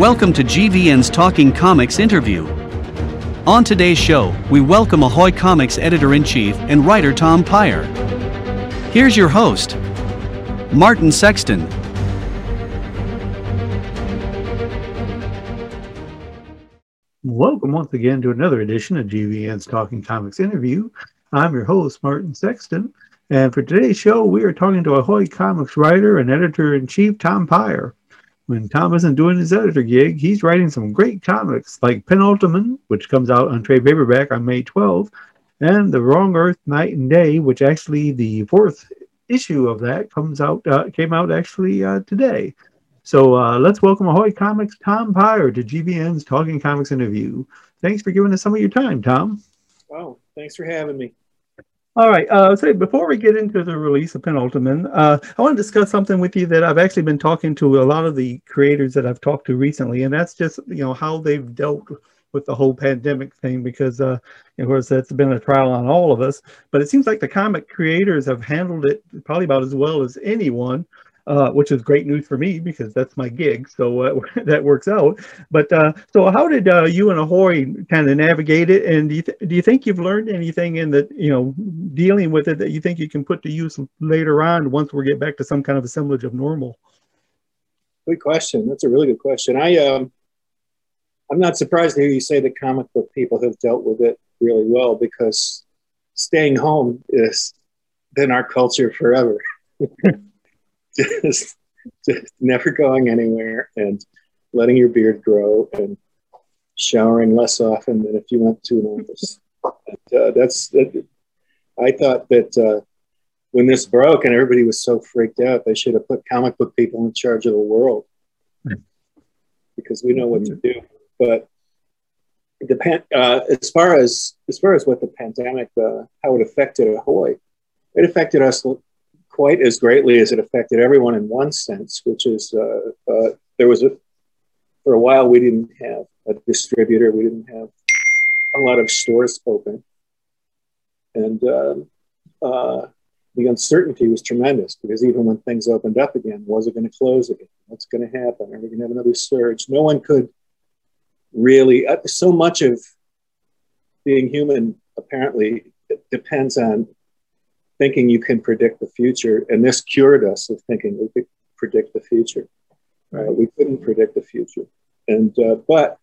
Welcome to GVN's Talking Comics interview. On today's show, we welcome Ahoy Comics editor in chief and writer Tom Peyer. Here's your host, Martin Sexton. Welcome once again to another edition of GVN's Talking Comics interview. I'm your host, Martin Sexton, and for today's show, we are talking to Ahoy Comics writer and editor in chief, Tom Peyer. When Tom isn't doing his editor gig, he's writing some great comics like Penultiman, which comes out on trade paperback on May 12th, and The Wrong Earth Night and Day, which actually the fourth issue of that comes out uh, came out actually uh, today. So uh, let's welcome Ahoy Comics Tom Peyer to GVN's Talking Comics interview. Thanks for giving us some of your time, Tom. Oh, thanks for having me. All right. Uh, so before we get into the release of Penultiman, uh, I want to discuss something with you that I've actually been talking to a lot of the creators that I've talked to recently, and that's just you know how they've dealt with the whole pandemic thing because uh, of course that's been a trial on all of us. But it seems like the comic creators have handled it probably about as well as anyone uh, which is great news for me because that's my gig. So uh, that works out. But uh, so, how did uh, you and Ahoy kind of navigate it? And do you th- do you think you've learned anything in that you know dealing with it that you think you can put to use later on once we get back to some kind of assemblage of normal? Good question. That's a really good question. I um, I'm not surprised to hear you say that comic book people have dealt with it really well because staying home has been our culture forever. just, just never going anywhere and letting your beard grow and showering less often than if you went to an office. And, uh, that's that, I thought that uh, when this broke and everybody was so freaked out, they should have put comic book people in charge of the world because we know what to do. But the uh, as far as as far as what the pandemic, uh, how it affected Ahoy, it affected us quite as greatly as it affected everyone in one sense, which is uh, uh, there was a for a while we didn't have a distributor, we didn't have a lot of stores open, and uh, uh the uncertainty was tremendous because even when things opened up again, was it going to close again? What's going to happen? Are we going to have another surge? No one could really. Uh, so much of being human apparently depends on thinking you can predict the future. And this cured us of thinking we could predict the future. Uh, we couldn't predict the future. And uh, but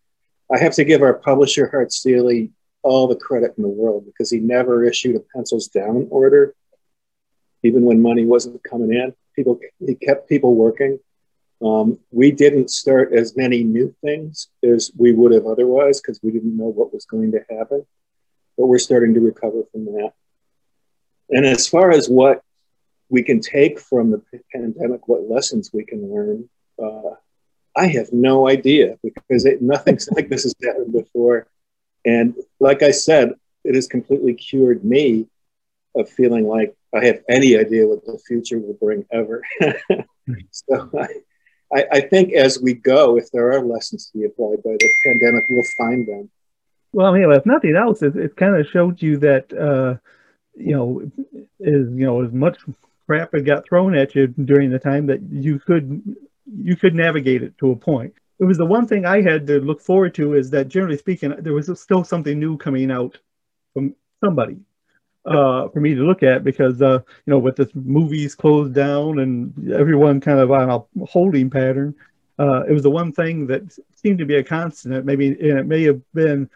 I have to give our publisher Hart Seely all the credit in the world because he never issued a pencils down order, even when money wasn't coming in. People he kept people working. Um, we didn't start as many new things as we would have otherwise because we didn't know what was going to happen. But we're starting to recover from that. And as far as what we can take from the pandemic, what lessons we can learn, uh, I have no idea because it, nothing like this has happened before. And like I said, it has completely cured me of feeling like I have any idea what the future will bring ever. so I, I, think as we go, if there are lessons to be applied by the pandemic, we'll find them. Well, I mean, if nothing else, it, it kind of showed you that uh, you know, is you know as much crap had got thrown at you during the time that you could you could navigate it to a point. It was the one thing I had to look forward to is that generally speaking, there was still something new coming out from somebody uh, for me to look at because uh, you know with the movies closed down and everyone kind of on a holding pattern, uh, it was the one thing that seemed to be a constant. Maybe and it may have been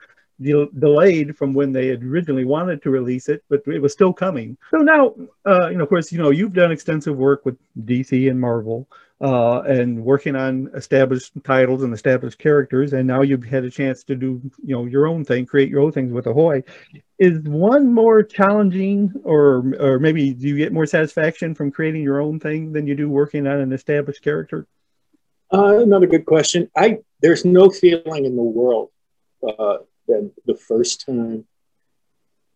de- delayed from when they had originally wanted to release it, but it was still coming. So now, uh, you know, of course, you know, you've done extensive work with DC and Marvel, uh, and working on established titles and established characters, and now you've had a chance to do, you know, your own thing, create your own things with Ahoy. Is one more challenging, or or maybe do you get more satisfaction from creating your own thing than you do working on an established character? Uh, another good question. I there's no feeling in the world uh, than the first time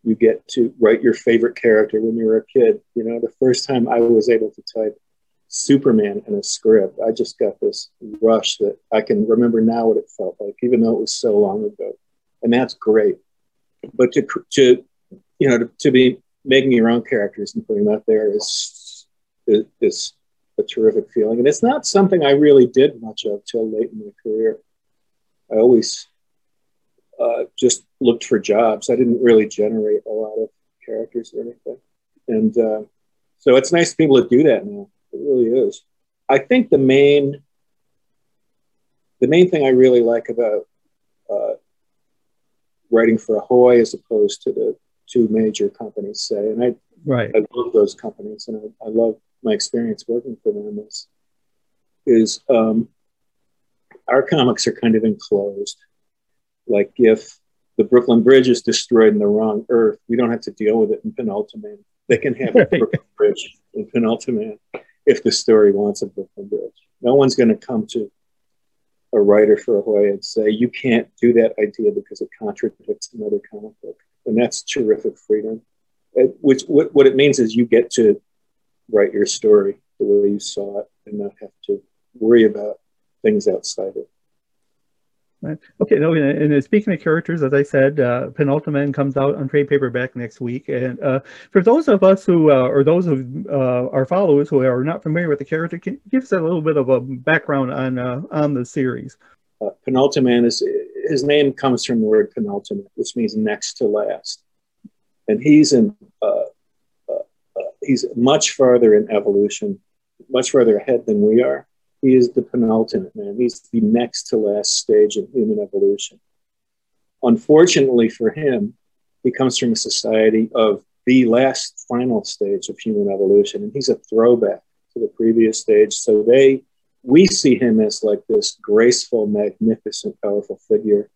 you get to write your favorite character when you were a kid. You know, the first time I was able to type Superman in a script, I just got this rush that I can remember now what it felt like, even though it was so long ago. And that's great. But to, to you know, to, to be making your own characters and putting them out there is, is, a terrific feeling. And it's not something I really did much of till late in my career. I always uh, just looked for jobs. I didn't really generate a lot of characters or anything. And uh, so it's nice to be able to do that now. It really is. I think the main the main thing I really like about uh, writing for Ahoy as opposed to the two major companies say, and I right I love those companies and I, I love my experience working for them is is um, our comics are kind of enclosed. Like if the Brooklyn Bridge is destroyed in the wrong Earth, we don't have to deal with it in Penultiman. They can have a Brooklyn Bridge in Penultiman if the story wants a Brooklyn Bridge. No one's going to come to a writer for a Ahoy and say, you can't do that idea because it contradicts another comic book. And that's terrific freedom. It, which what, what it means is you get to write your story the way you saw it and not have to worry about things outside it. Right. Okay. No, and, and, speaking of characters, as I said, uh, Penultiman comes out on trade paperback next week. And uh, for those of us who, uh, or those of uh, our followers who are not familiar with the character, can give us a little bit of a background on uh, on the series. Uh, Penultiman is his name comes from the word penultimate, which means next to last, and he's in he's much farther in evolution, much further ahead than we are he is the penultimate man. He's the next to last stage in human evolution. Unfortunately for him, he comes from a society of the last final stage of human evolution, and he's a throwback to the previous stage. So they, we see him as like this graceful, magnificent, powerful figure,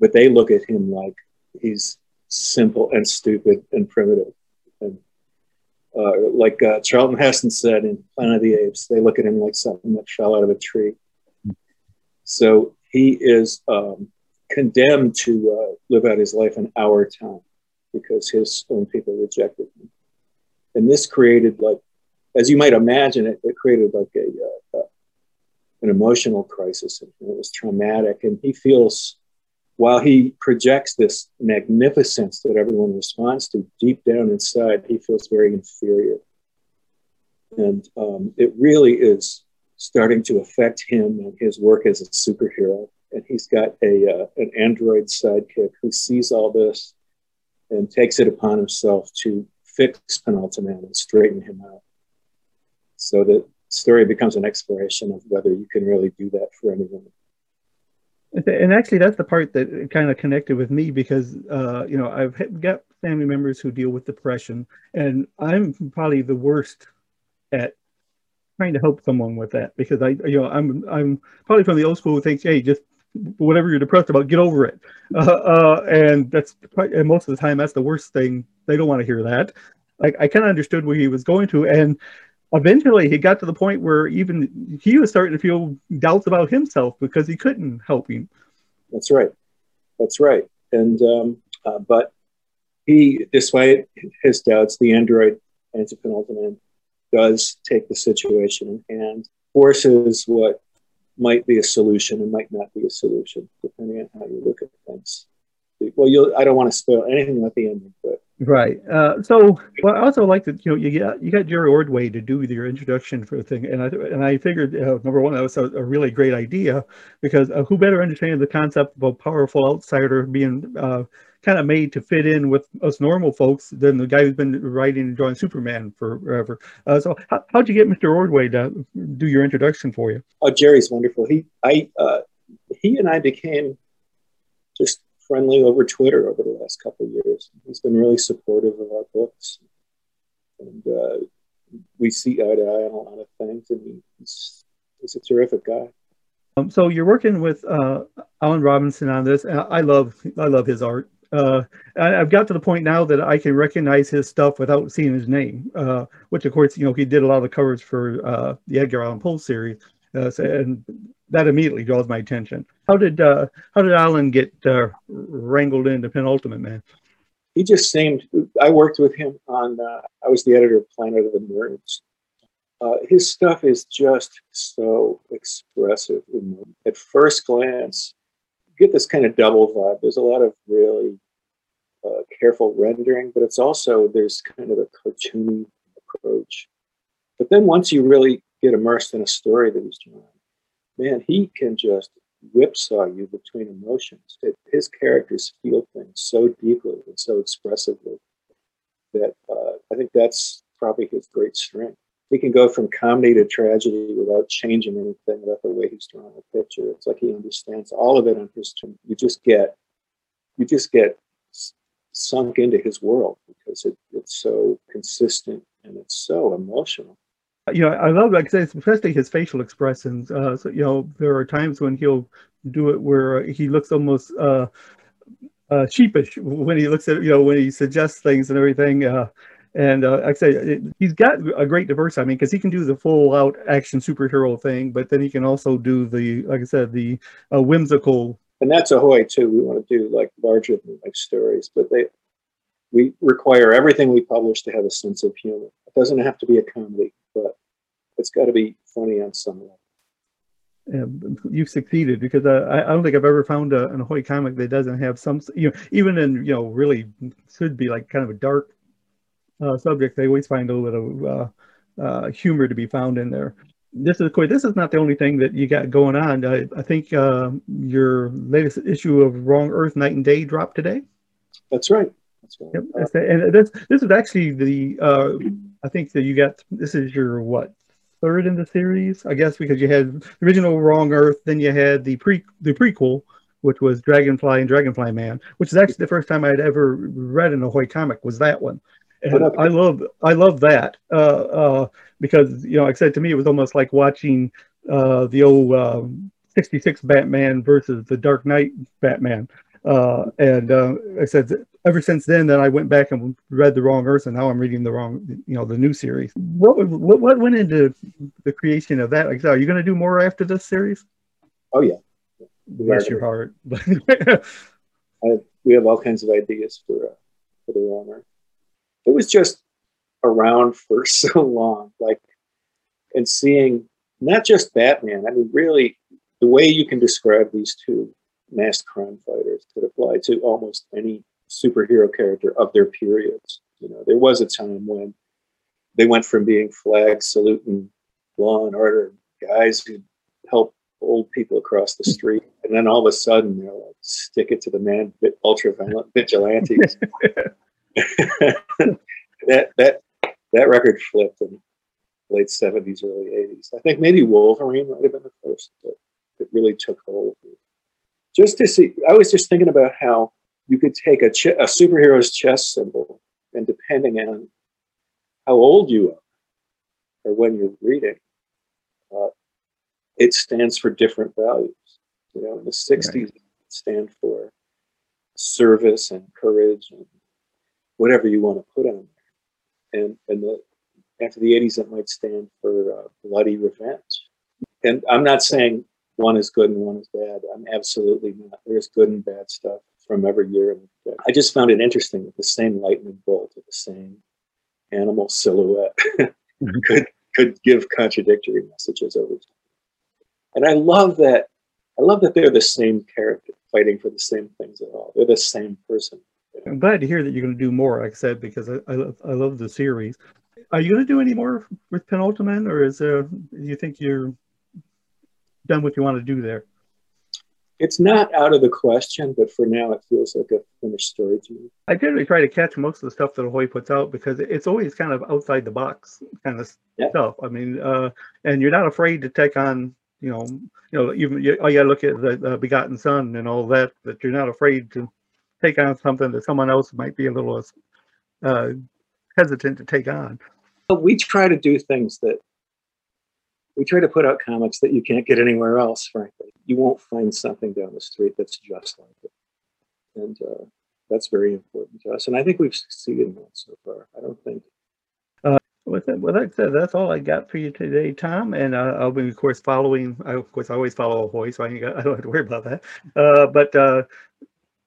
but they look at him like he's simple and stupid and primitive. Uh, like uh, Charlton Heston said in Planet of the Apes, they look at him like something that fell out of a tree. So he is um, condemned to uh, live out his life in our time because his own people rejected him. And this created, like, as you might imagine, it, it created like a, uh, uh, an emotional crisis. And it was traumatic. And he feels while he projects this magnificence that everyone responds to, deep down inside, he feels very inferior. And um, it really is starting to affect him and his work as a superhero. And he's got a, uh, an android sidekick who sees all this and takes it upon himself to fix Penultiman and straighten him out. So the story becomes an exploration of whether you can really do that for anyone. And actually, that's the part that kind of connected with me because, uh, you know, I've got family members who deal with depression, and I'm probably the worst at trying to help someone with that because I, you know, I'm I'm probably from the old school who thinks, hey, just whatever you're depressed about, get over it. Uh, uh, and that's and most of the time that's the worst thing. They don't want to hear that. Like I kind of understood where he was going to, and eventually he got to the point where even he was starting to feel doubts about himself because he couldn't help him. That's right. That's right. And um, uh, but he, despite his doubts, the android anti-penultimate does take the situation and forces what might be a solution and might not be a solution, depending on how you look at things. Well, you'll, I don't want to spoil anything about the ending, but Right. Uh, so, well, I also like that you know you got you got Jerry Ordway to do your introduction for the thing, and I and I figured uh, number one that was a, a, really great idea because uh, who better understands the concept of a powerful outsider being uh, kind of made to fit in with us normal folks than the guy who's been writing and drawing Superman forever. Uh, so, how, how'd you get Mr. Ordway to do your introduction for you? Oh, Jerry's wonderful. He I uh, he and I became just friendly over Twitter over the last couple years. He's been really supportive of our books, and uh, we see eye to eye on a lot of things. And he's he's a terrific guy. Um, so you're working with uh, Alan Robinson on this. I love I love his art. Uh, I've got to the point now that I can recognize his stuff without seeing his name, uh, which of course, you know, he did a lot of covers for uh, the Edgar Allan Poe series. Uh, and that immediately draws my attention. How did uh, how did Alan get uh, wrangled into Penultimate Man? He just seemed. I worked with him on. Uh, I was the editor of Planet of the Nerds. Uh, his stuff is just so expressive. At first glance, you get this kind of double vibe. There's a lot of really uh, careful rendering, but it's also there's kind of a cartoony approach. But then once you really get immersed in a story that he's drawing, man, he can just whipsaw you between emotions. It, his characters feel things so deeply and so expressively that uh, I think that's probably his great strength. He can go from comedy to tragedy without changing anything about the way he's drawn the picture. It's like he understands all of it on his terms. You just get, you just get sunk into his world because it, it's so consistent and it's so emotional you know, I love like especially his facial expressions. Uh, so you know, there are times when he'll do it where he looks almost uh, uh, sheepish when he looks at you know when he suggests things and everything. Uh, and uh, like I say, he's got a great diversity. I mean, because he can do the full out action superhero thing, but then he can also do the, like I said, the uh, whimsical. And that's Ahoy too. We want to do like larger than life stories, but they we require everything we publish to have a sense of humor. It doesn't have to be a comedy, but it's got to be funny on some level. Yeah, you've succeeded because I, I don't think I've ever found a, an Ahoy comic that doesn't have some, you know, even in, you know, really should be like kind of a dark uh, subject, they always find a little bit of uh, uh, humor to be found in there. This is, of course, this is not the only thing that you got going on. I, I think uh, your latest issue of Wrong Earth Night and Day dropped today. That's right. That's right. Yep, and this this is actually the uh, I think that you got this is your what third in the series, I guess, because you had the original Wrong Earth, then you had the pre the prequel, which was Dragonfly and Dragonfly Man, which is actually the first time I'd ever read an Ahoy comic was that one. And I love I love that uh, uh, because you know, like I said to me, it was almost like watching uh, the old um, '66 Batman versus the Dark Knight Batman. Uh, and uh, I said ever since then, then I went back and read the wrong Earth, and now I'm reading the wrong, you know, the new series. What what, what went into the creation of that? Like, so are you going to do more after this series? Oh yeah, bless your heart. I, we have all kinds of ideas for uh, for the wrong Earth it was just around for so long, like, and seeing not just Batman. I mean, really, the way you can describe these two masked crime fighters could apply to almost any superhero character of their periods. You know, there was a time when they went from being flag saluting law and order guys who help old people across the street, and then all of a sudden they're like, stick it to the man, ultra violent vigilantes. that that that record flipped in late seventies, early eighties. I think maybe Wolverine might have been the first that, that really took hold. Just to see, I was just thinking about how you could take a, ch- a superhero's chest symbol, and depending on how old you are or when you're reading, uh, it stands for different values. You know, in the '60s, right. it stand for service and courage and whatever you want to put on there. And and the after the 80s, it might stand for uh, bloody revenge. And I'm not saying one is good and one is bad. I'm absolutely not. There's good and bad stuff from every year. I just found it interesting that the same lightning bolt of the same animal silhouette mm-hmm. could could give contradictory messages over time. And I love that. I love that they're the same character fighting for the same things at all. They're the same person. I'm glad to hear that you're going to do more, like I said, because I, I, love, I love the series. Are you going to do any more with Penultiman, or is there, do you think you're done what you want to do there? It's not out of the question, but for now, it feels like a finished story to me. I generally try to catch most of the stuff that Ahoy puts out because it's always kind of outside the box kind of yeah. stuff. I mean, uh, and you're not afraid to take on, you know, you know, even you, oh, you look at the, the Begotten Son and all that. That you're not afraid to take on something that someone else might be a little uh, hesitant to take on. We try to do things that we try to put out comics that you can't get anywhere else. Frankly, you won't find something down the street that's just like it, and uh, that's very important to us. And I think we've succeeded in that so far. I don't think. Uh, with that, with that said, that's all I got for you today, Tom. And uh, I'll be, of course, following. I, of course, I always follow Ahoy, so I, I don't have to worry about that. Uh, but uh,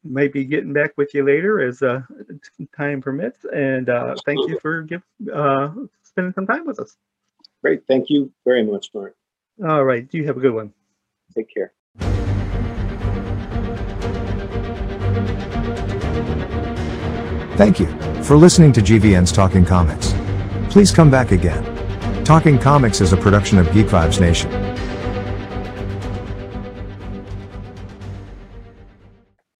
maybe getting back with you later as uh, time permits. And uh, thank you for give, uh, spending some time with us. Great. Thank you very much, Mark. All right. You have a good one. Take care. Thank you for listening to GVN's Talking Comics. Please come back again. Talking Comics is a production of Geek Vibes Nation.